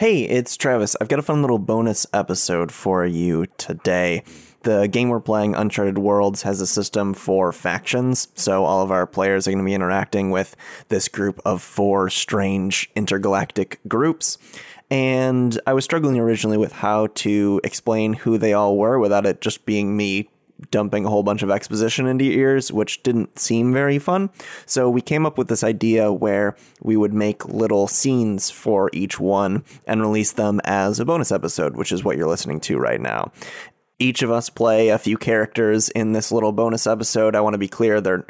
Hey, it's Travis. I've got a fun little bonus episode for you today. The game we're playing, Uncharted Worlds, has a system for factions, so all of our players are going to be interacting with this group of four strange intergalactic groups. And I was struggling originally with how to explain who they all were without it just being me dumping a whole bunch of exposition into your ears, which didn't seem very fun. So we came up with this idea where we would make little scenes for each one and release them as a bonus episode, which is what you're listening to right now. Each of us play a few characters in this little bonus episode. I want to be clear, they're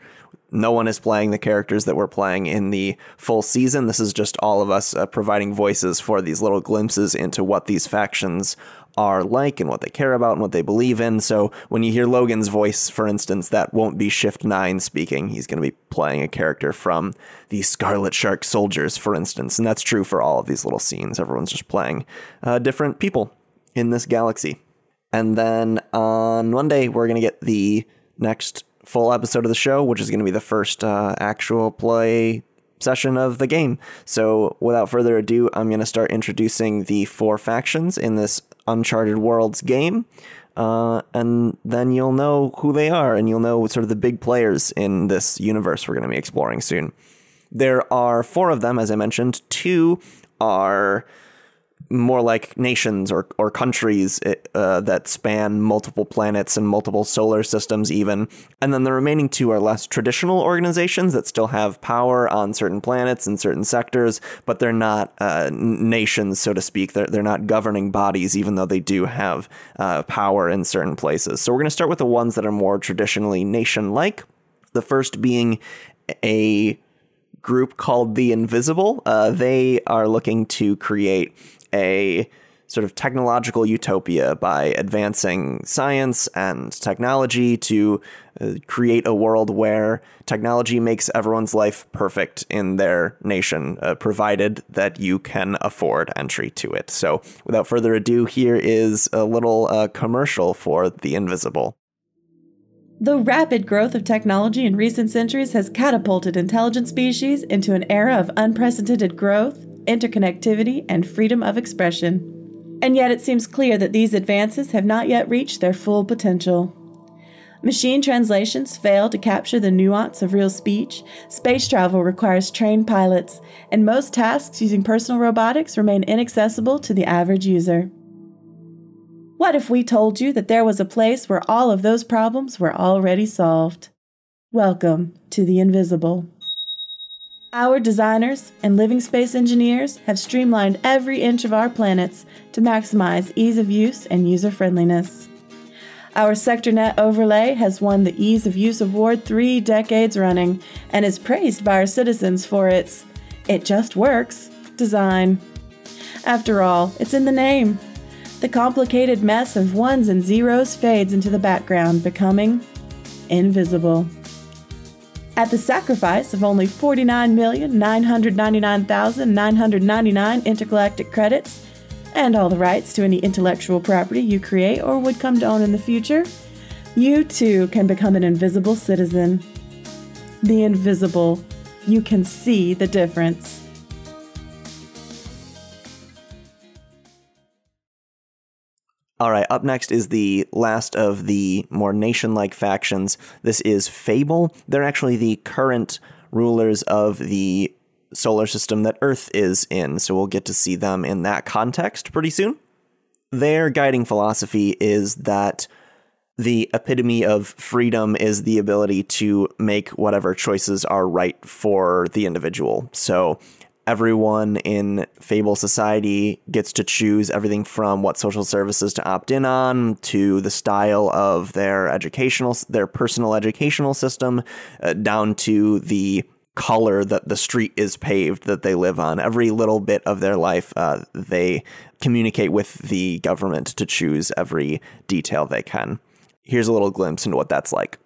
no one is playing the characters that we're playing in the full season. This is just all of us uh, providing voices for these little glimpses into what these factions are like and what they care about and what they believe in. So when you hear Logan's voice, for instance, that won't be Shift 9 speaking. He's going to be playing a character from the Scarlet Shark Soldiers, for instance. And that's true for all of these little scenes. Everyone's just playing uh, different people in this galaxy. And then on Monday, we're going to get the next full episode of the show, which is going to be the first uh, actual play session of the game. So, without further ado, I'm going to start introducing the four factions in this Uncharted Worlds game. Uh, and then you'll know who they are and you'll know sort of the big players in this universe we're going to be exploring soon. There are four of them, as I mentioned. Two are more like nations or, or countries uh, that span multiple planets and multiple solar systems, even. And then the remaining two are less traditional organizations that still have power on certain planets and certain sectors, but they're not uh, nations, so to speak. They're, they're not governing bodies, even though they do have uh, power in certain places. So we're going to start with the ones that are more traditionally nation like. The first being a group called the Invisible. Uh, they are looking to create a sort of technological utopia by advancing science and technology to uh, create a world where technology makes everyone's life perfect in their nation, uh, provided that you can afford entry to it. So, without further ado, here is a little uh, commercial for The Invisible. The rapid growth of technology in recent centuries has catapulted intelligent species into an era of unprecedented growth interconnectivity, and freedom of expression. And yet it seems clear that these advances have not yet reached their full potential. Machine translations fail to capture the nuance of real speech, space travel requires trained pilots, and most tasks using personal robotics remain inaccessible to the average user. What if we told you that there was a place where all of those problems were already solved? Welcome to the invisible. Our designers and living space engineers have streamlined every inch of our planets to maximize ease of use and user friendliness. Our SectorNet overlay has won the Ease of Use Award three decades running and is praised by our citizens for its It Just Works design. After all, it's in the name. The complicated mess of ones and zeros fades into the background, becoming invisible. At the sacrifice of only 49,999,999 intergalactic credits and all the rights to any intellectual property you create or would come to own in the future, you too can become an invisible citizen. The invisible. You can see the difference. All right, up next is the last of the more nation like factions. This is Fable. They're actually the current rulers of the solar system that Earth is in, so we'll get to see them in that context pretty soon. Their guiding philosophy is that the epitome of freedom is the ability to make whatever choices are right for the individual. So everyone in Fable Society gets to choose everything from what social services to opt in on to the style of their educational, their personal educational system, uh, down to the color that the street is paved that they live on. Every little bit of their life, uh, they communicate with the government to choose every detail they can. Here's a little glimpse into what that's like.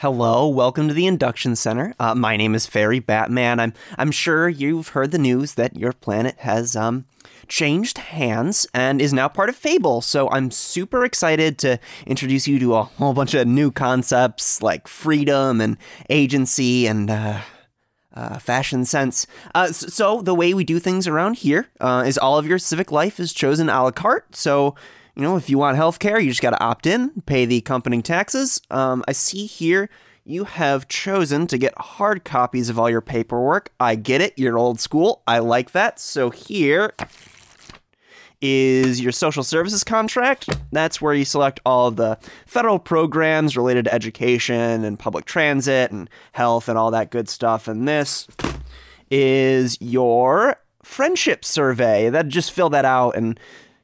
Hello, welcome to the Induction Center. Uh, my name is Fairy Batman. I'm I'm sure you've heard the news that your planet has um changed hands and is now part of Fable. So I'm super excited to introduce you to a whole bunch of new concepts like freedom and agency and uh, uh, fashion sense. Uh, so, the way we do things around here uh, is all of your civic life is chosen a la carte. So, you know, if you want health care, you just got to opt in, pay the accompanying taxes. Um, I see here you have chosen to get hard copies of all your paperwork. I get it. You're old school. I like that. So, here is your social services contract. That's where you select all the federal programs related to education and public transit and health and all that good stuff. And this is your friendship survey. That just fill that out and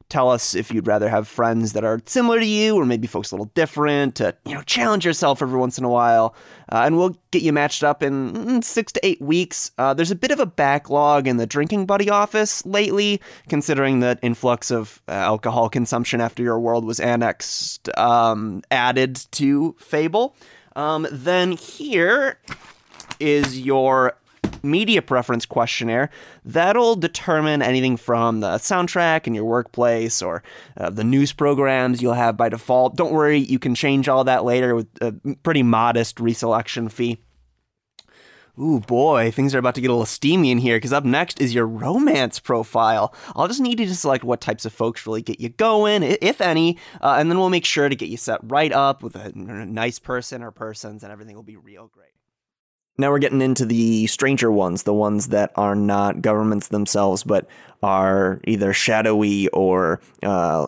tell us if you'd rather have friends that are similar to you or maybe folks a little different to you know challenge yourself every once in a while. Uh, and we'll get you matched up in mm, six to eight weeks. Uh, there's a bit of a backlog in the drinking buddy office lately considering the influx of uh, alcohol consumption after your world was annexed um, added to fable. Um, then here is your media preference questionnaire. That'll determine anything from the soundtrack in your workplace or uh, the news programs you'll have by default. Don't worry, you can change all that later with a pretty modest reselection fee. Ooh, boy, things are about to get a little steamy in here because up next is your romance profile. I'll just need you to select what types of folks really get you going, if any, uh, and then we'll make sure to get you set right up with a nice person or persons, and everything will be real great. Now we're getting into the stranger ones, the ones that are not governments themselves, but are either shadowy or uh,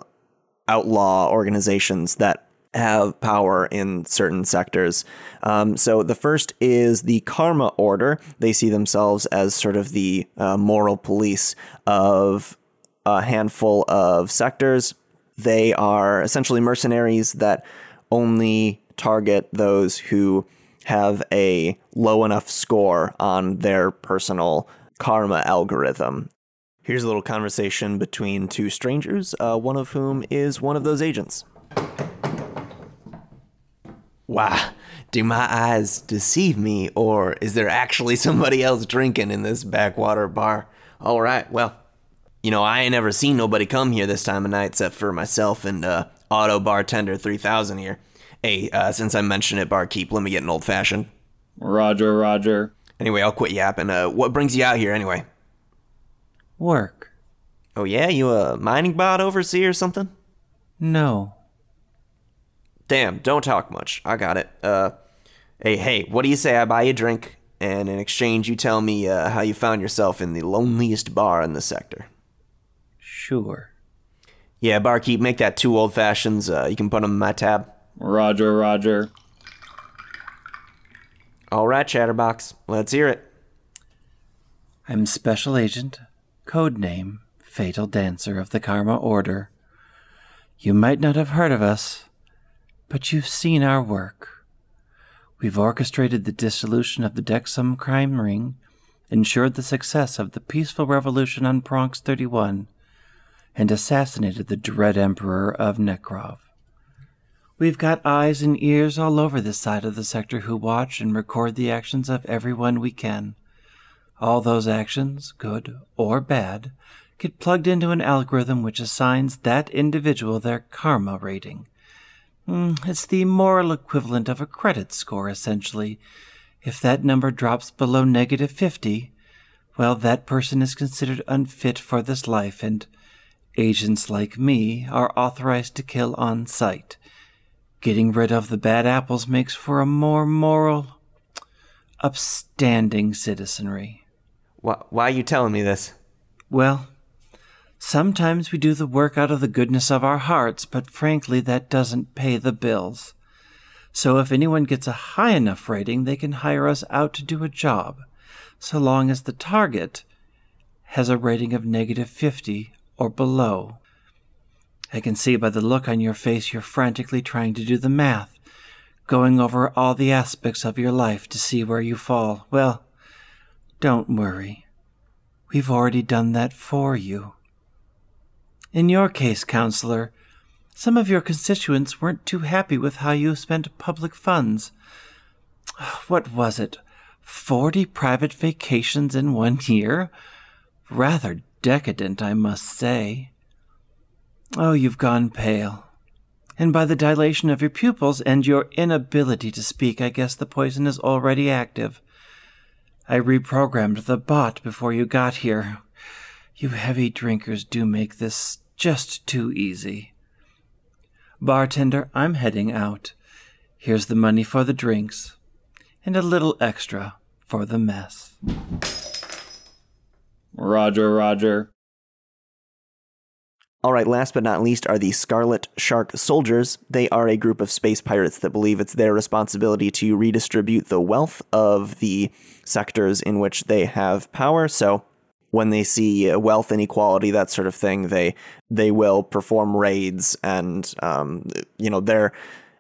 outlaw organizations that have power in certain sectors. Um, so the first is the Karma Order. They see themselves as sort of the uh, moral police of a handful of sectors. They are essentially mercenaries that only target those who have a low enough score on their personal karma algorithm. Here's a little conversation between two strangers, uh, one of whom is one of those agents. Wow, do my eyes deceive me, or is there actually somebody else drinking in this backwater bar? All right, well, you know, I ain't never seen nobody come here this time of night except for myself and uh, Auto Bartender 3000 here. Hey, uh, since I mentioned it, barkeep, let me get an old fashioned. Roger, Roger. Anyway, I'll quit yapping. Uh, what brings you out here anyway? Work. Oh yeah, you a mining bot overseer or something? No. Damn, don't talk much. I got it. Uh, hey, hey, what do you say I buy you a drink, and in exchange you tell me uh, how you found yourself in the loneliest bar in the sector? Sure. Yeah, barkeep, make that two old fashions. Uh, you can put them in my tab. Roger, Roger. All right, Chatterbox, let's hear it. I'm Special Agent, code name Fatal Dancer of the Karma Order. You might not have heard of us, but you've seen our work. We've orchestrated the dissolution of the Dexum crime ring, ensured the success of the peaceful revolution on Bronx 31, and assassinated the dread Emperor of Nekrov. We've got eyes and ears all over this side of the sector who watch and record the actions of everyone we can. All those actions, good or bad, get plugged into an algorithm which assigns that individual their karma rating. Mm, it's the moral equivalent of a credit score, essentially. If that number drops below negative 50, well, that person is considered unfit for this life, and agents like me are authorized to kill on sight. Getting rid of the bad apples makes for a more moral, upstanding citizenry. Why, why are you telling me this? Well, sometimes we do the work out of the goodness of our hearts, but frankly, that doesn't pay the bills. So if anyone gets a high enough rating, they can hire us out to do a job, so long as the target has a rating of negative 50 or below. I can see by the look on your face you're frantically trying to do the math, going over all the aspects of your life to see where you fall. Well, don't worry. We've already done that for you. In your case, counselor, some of your constituents weren't too happy with how you spent public funds. What was it? Forty private vacations in one year? Rather decadent, I must say. Oh, you've gone pale. And by the dilation of your pupils and your inability to speak, I guess the poison is already active. I reprogrammed the bot before you got here. You heavy drinkers do make this just too easy. Bartender, I'm heading out. Here's the money for the drinks, and a little extra for the mess. Roger, Roger. All right, last but not least are the Scarlet Shark Soldiers. They are a group of space pirates that believe it's their responsibility to redistribute the wealth of the sectors in which they have power. So when they see wealth inequality, that sort of thing, they they will perform raids, and um, you know their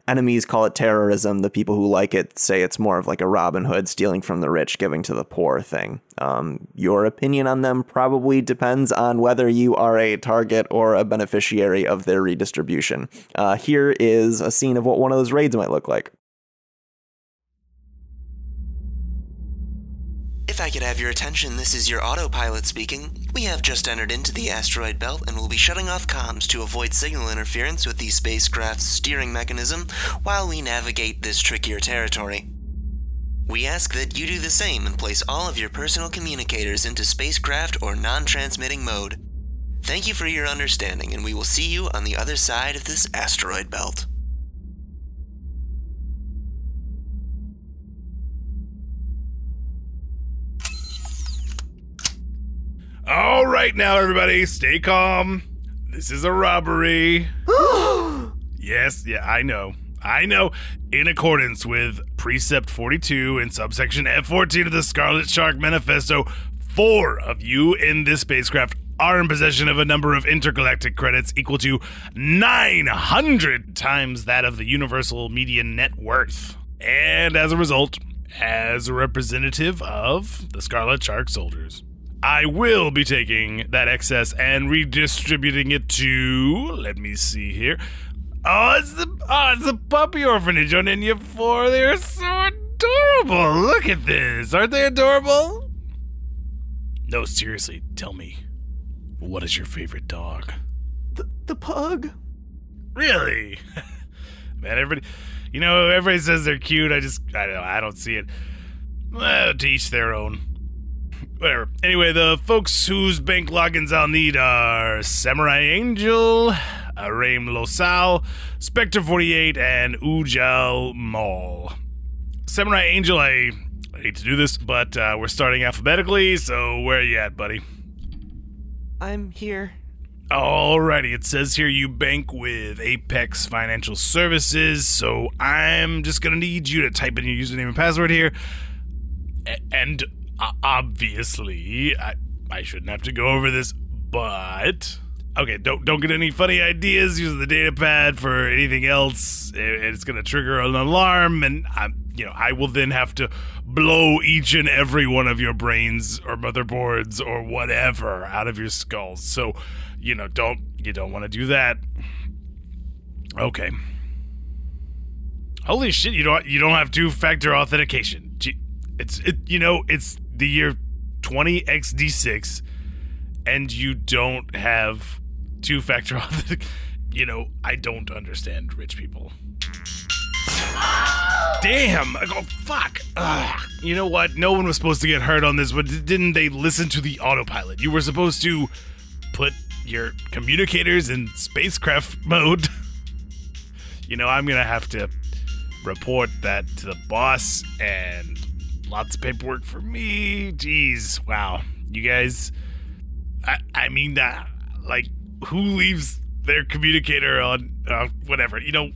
enemies call it terrorism. The people who like it say it's more of like a Robin Hood stealing from the rich, giving to the poor thing. Um, your opinion on them probably depends on whether you are a target or a beneficiary of their redistribution. Uh, here is a scene of what one of those raids might look like. If I could have your attention, this is your autopilot speaking. We have just entered into the asteroid belt and will be shutting off comms to avoid signal interference with the spacecraft's steering mechanism while we navigate this trickier territory. We ask that you do the same and place all of your personal communicators into spacecraft or non transmitting mode. Thank you for your understanding, and we will see you on the other side of this asteroid belt. Right, now, everybody, stay calm. This is a robbery. yes, yeah, I know. I know. In accordance with Precept 42 and subsection F14 of the Scarlet Shark Manifesto, four of you in this spacecraft are in possession of a number of intergalactic credits equal to 900 times that of the universal median net worth. And as a result, as a representative of the Scarlet Shark soldiers, I will be taking that excess and redistributing it to. Let me see here. Oh, it's the oh, it's the puppy orphanage on Enya Four. They're so adorable. Look at this. Aren't they adorable? No, seriously. Tell me, what is your favorite dog? The, the pug. Really? Man, everybody, you know, everybody says they're cute. I just, I don't I don't see it. Well, to each their own. Whatever. Anyway, the folks whose bank logins I'll need are Samurai Angel, Araim Losal, Spectre 48, and Ujal Mall. Samurai Angel, I, I hate to do this, but uh, we're starting alphabetically, so where are you at, buddy? I'm here. Alrighty, it says here you bank with Apex Financial Services, so I'm just gonna need you to type in your username and password here. A- and obviously, I, I shouldn't have to go over this, but okay, don't don't get any funny ideas using the data pad for anything else. It- It's gonna trigger an alarm, and I, you know, I will then have to blow each and every one of your brains or motherboards or whatever out of your skulls. So, you know, don't you don't want to do that. Okay. Holy shit! You don't you don't have two factor authentication. It's it you know it's the year twenty XD6, and you don't have two factor. You know I don't understand rich people. Damn! I go fuck. Ugh. You know what? No one was supposed to get hurt on this, but didn't they listen to the autopilot? You were supposed to put your communicators in spacecraft mode. you know, I'm gonna have to report that to the boss and lots of paperwork for me. Jeez, wow. You guys, I, I mean, that, like, who leaves their communicator on, uh, whatever, you know,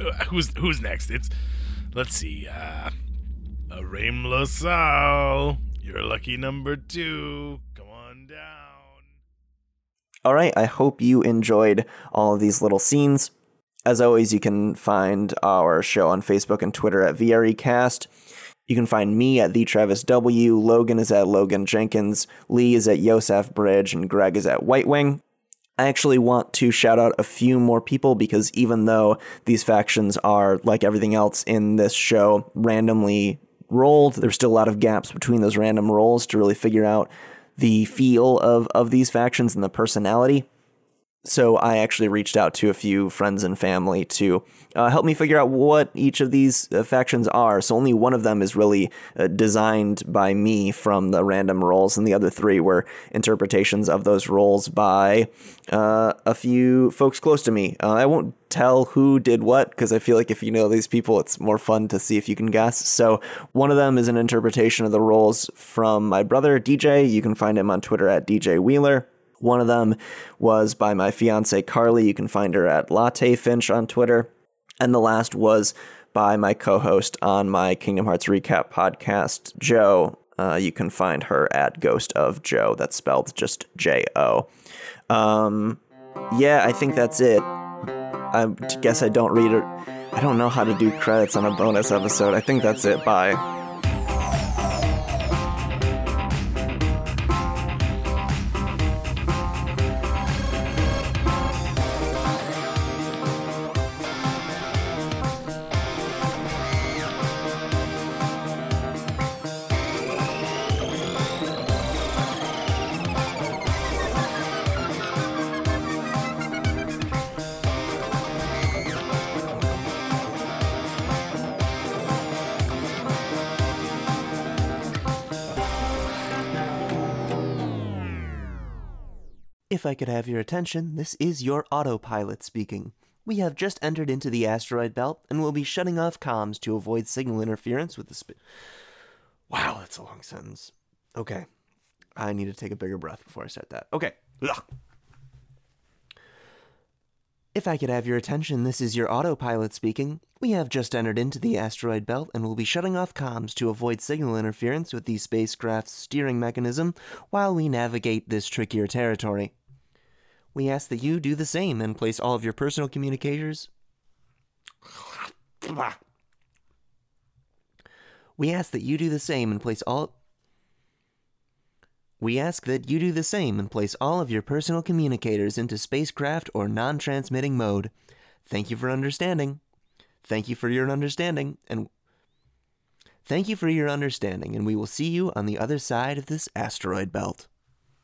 uh, who's, who's next? It's, let's see, uh, Araim Losal, you're lucky number two. Come on down. All right, I hope you enjoyed all of these little scenes. As always, you can find our show on Facebook and Twitter at VREcast. You can find me at the Travis W. Logan is at Logan Jenkins. Lee is at Yosef Bridge, and Greg is at White Wing. I actually want to shout out a few more people because even though these factions are, like everything else in this show, randomly rolled, there's still a lot of gaps between those random rolls to really figure out the feel of, of these factions and the personality. So I actually reached out to a few friends and family to uh, help me figure out what each of these uh, factions are. So only one of them is really uh, designed by me from the random rolls, and the other three were interpretations of those rolls by uh, a few folks close to me. Uh, I won't tell who did what because I feel like if you know these people, it's more fun to see if you can guess. So one of them is an interpretation of the rolls from my brother DJ. You can find him on Twitter at DJ Wheeler. One of them was by my fiance Carly. You can find her at Latte Finch on Twitter. And the last was by my co host on my Kingdom Hearts Recap podcast, Joe. Uh, you can find her at Ghost of Joe. That's spelled just J O. Um, yeah, I think that's it. I guess I don't read it. I don't know how to do credits on a bonus episode. I think that's it. Bye. If I could have your attention, this is your autopilot speaking. We have just entered into the asteroid belt and will be shutting off comms to avoid signal interference with the sp- Wow, that's a long sentence. Okay. I need to take a bigger breath before I start that. Okay. Ugh. If I could have your attention, this is your autopilot speaking. We have just entered into the asteroid belt and will be shutting off comms to avoid signal interference with the spacecraft's steering mechanism while we navigate this trickier territory. We ask that you do the same and place all of your personal communicators. We ask that you do the same and place all. We ask that you do the same and place all of your personal communicators into spacecraft or non transmitting mode. Thank you for understanding. Thank you for your understanding, and thank you for your understanding, and we will see you on the other side of this asteroid belt.